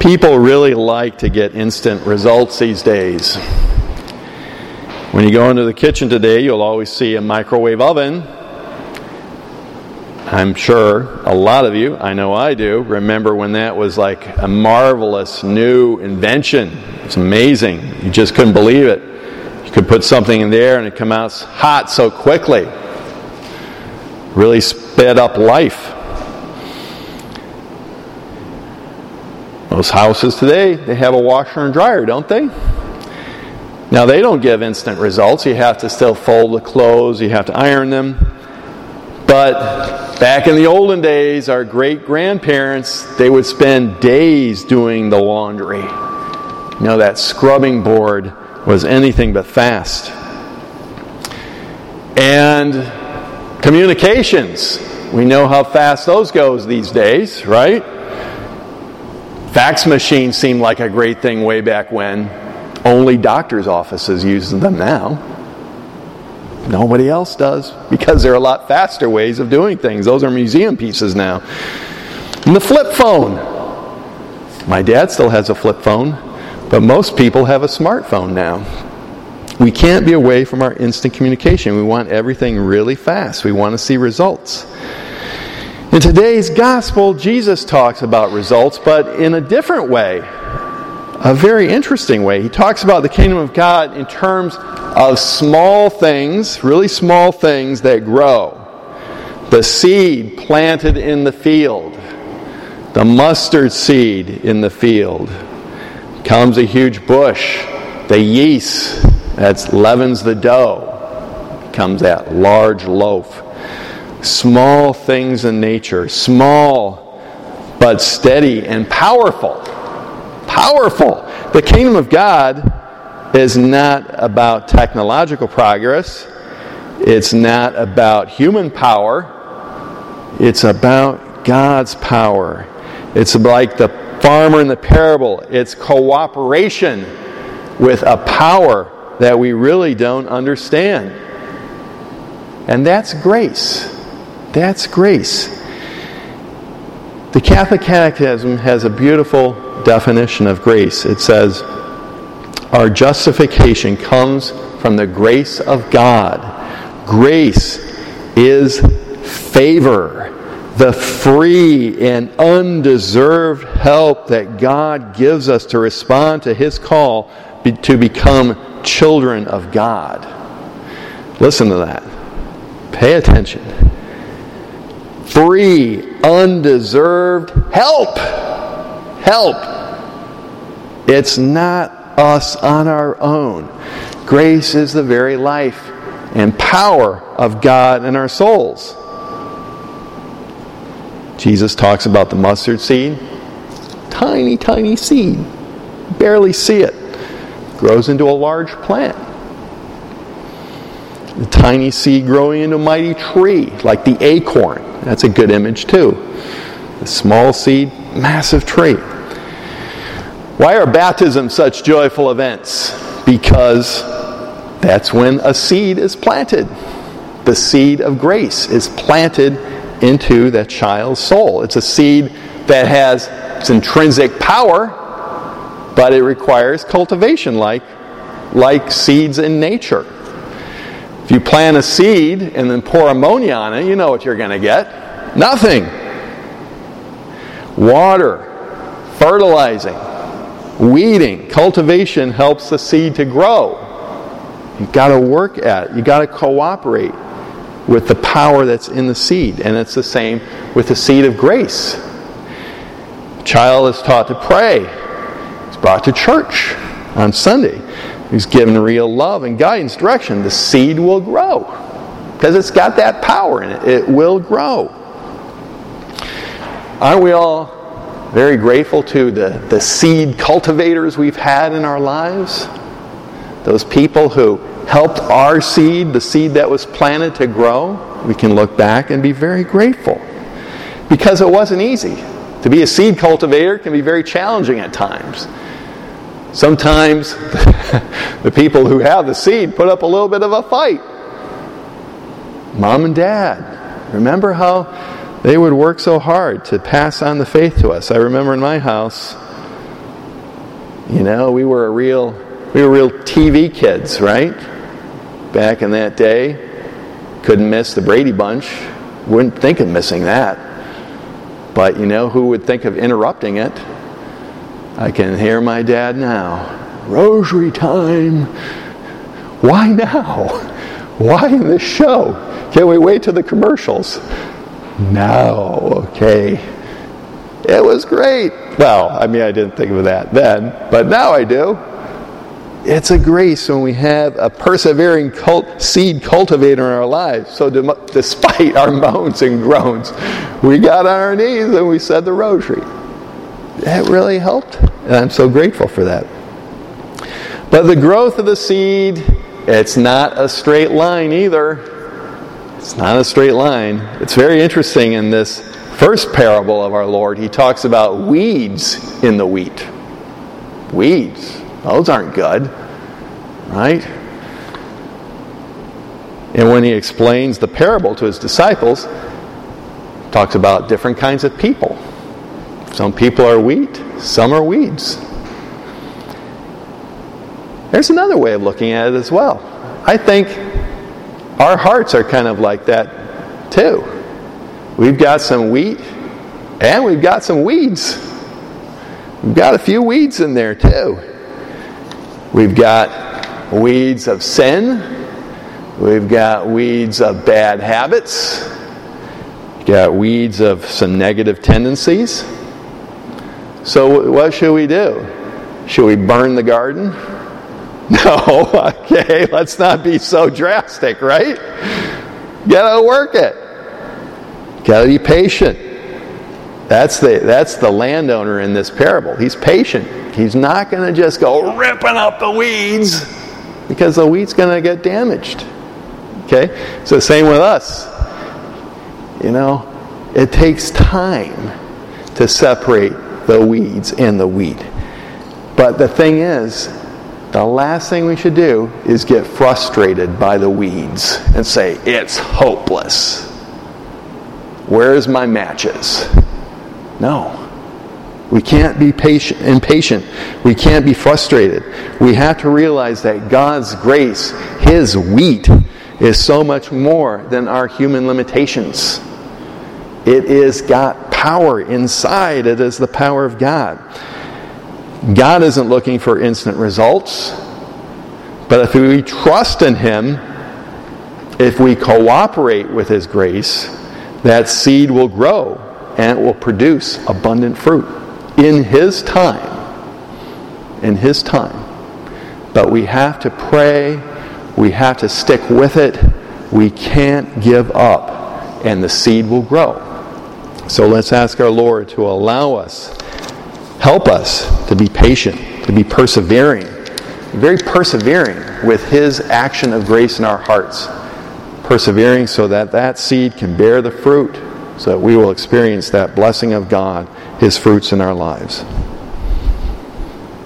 People really like to get instant results these days. When you go into the kitchen today, you'll always see a microwave oven. I'm sure a lot of you, I know I do, remember when that was like a marvelous new invention. It's amazing. You just couldn't believe it. You could put something in there and it come out hot so quickly. Really sped up life. Most houses today, they have a washer and dryer, don't they? Now, they don't give instant results. You have to still fold the clothes, you have to iron them. But back in the olden days, our great grandparents, they would spend days doing the laundry. You know, that scrubbing board was anything but fast. And communications, we know how fast those goes these days, right? Fax machines seemed like a great thing way back when. Only doctors' offices use them now. Nobody else does because there are a lot faster ways of doing things. Those are museum pieces now. And the flip phone. My dad still has a flip phone, but most people have a smartphone now. We can't be away from our instant communication. We want everything really fast. We want to see results. In today's gospel, Jesus talks about results, but in a different way, a very interesting way. He talks about the kingdom of God in terms of small things, really small things that grow. The seed planted in the field, the mustard seed in the field, comes a huge bush. The yeast that leavens the dough comes that large loaf small things in nature, small but steady and powerful. Powerful. The kingdom of God is not about technological progress, it's not about human power, it's about God's power. It's like the farmer in the parable, it's cooperation with a power that we really don't understand. And that's grace. That's grace. The Catholic Catechism has a beautiful definition of grace. It says, Our justification comes from the grace of God. Grace is favor, the free and undeserved help that God gives us to respond to His call to become children of God. Listen to that. Pay attention free, undeserved help. Help. It's not us on our own. Grace is the very life and power of God in our souls. Jesus talks about the mustard seed. Tiny, tiny seed. Barely see it. Grows into a large plant. The tiny seed growing into a mighty tree, like the acorn. That's a good image too. The small seed, massive tree. Why are baptisms such joyful events? Because that's when a seed is planted. The seed of grace is planted into that child's soul. It's a seed that has its intrinsic power, but it requires cultivation like, like seeds in nature. If you plant a seed and then pour ammonia on it, you know what you're going to get. Nothing. Water, fertilizing, weeding, cultivation helps the seed to grow. You've got to work at it. You've got to cooperate with the power that's in the seed. And it's the same with the seed of grace. A child is taught to pray. He's brought to church on Sunday who's given real love and guidance, direction, the seed will grow. Because it's got that power in it. It will grow. Aren't we all very grateful to the, the seed cultivators we've had in our lives? Those people who helped our seed, the seed that was planted, to grow. We can look back and be very grateful. Because it wasn't easy. To be a seed cultivator can be very challenging at times. Sometimes the people who have the seed put up a little bit of a fight. Mom and dad, remember how they would work so hard to pass on the faith to us? I remember in my house, You know, we were a real we were real TV kids, right? Back in that day. Couldn't miss the Brady Bunch. Wouldn't think of missing that. But you know who would think of interrupting it? I can hear my dad now. Rosary time. Why now? Why in this show? Can we wait till the commercials? No, okay. It was great. Well, I mean, I didn't think of that then, but now I do. It's a grace when we have a persevering cult, seed cultivator in our lives. So, despite our moans and groans, we got on our knees and we said the rosary. That really helped, and I'm so grateful for that. But the growth of the seed, it's not a straight line either. It's not a straight line. It's very interesting in this first parable of our Lord, he talks about weeds in the wheat. Weeds. Those aren't good, right? And when he explains the parable to his disciples, talks about different kinds of people. Some people are wheat, some are weeds. There's another way of looking at it as well. I think our hearts are kind of like that too. We've got some wheat and we've got some weeds. We've got a few weeds in there too. We've got weeds of sin. We've got weeds of bad habits. We've got weeds of some negative tendencies. So, what should we do? Should we burn the garden? No, okay, let's not be so drastic, right? Gotta work it. Gotta be patient. That's the, that's the landowner in this parable. He's patient. He's not going to just go ripping up the weeds because the wheat's going to get damaged. Okay? So, same with us. You know, it takes time to separate the weeds and the wheat. But the thing is, the last thing we should do is get frustrated by the weeds and say, it's hopeless. Where's my matches? No. We can't be patient, impatient. We can't be frustrated. We have to realize that God's grace, His wheat, is so much more than our human limitations. It is got power inside, it is the power of God. God isn't looking for instant results. But if we trust in Him, if we cooperate with His grace, that seed will grow and it will produce abundant fruit in His time. In His time. But we have to pray, we have to stick with it, we can't give up, and the seed will grow. So let's ask our Lord to allow us Help us to be patient, to be persevering, very persevering with His action of grace in our hearts. Persevering so that that seed can bear the fruit, so that we will experience that blessing of God, His fruits in our lives.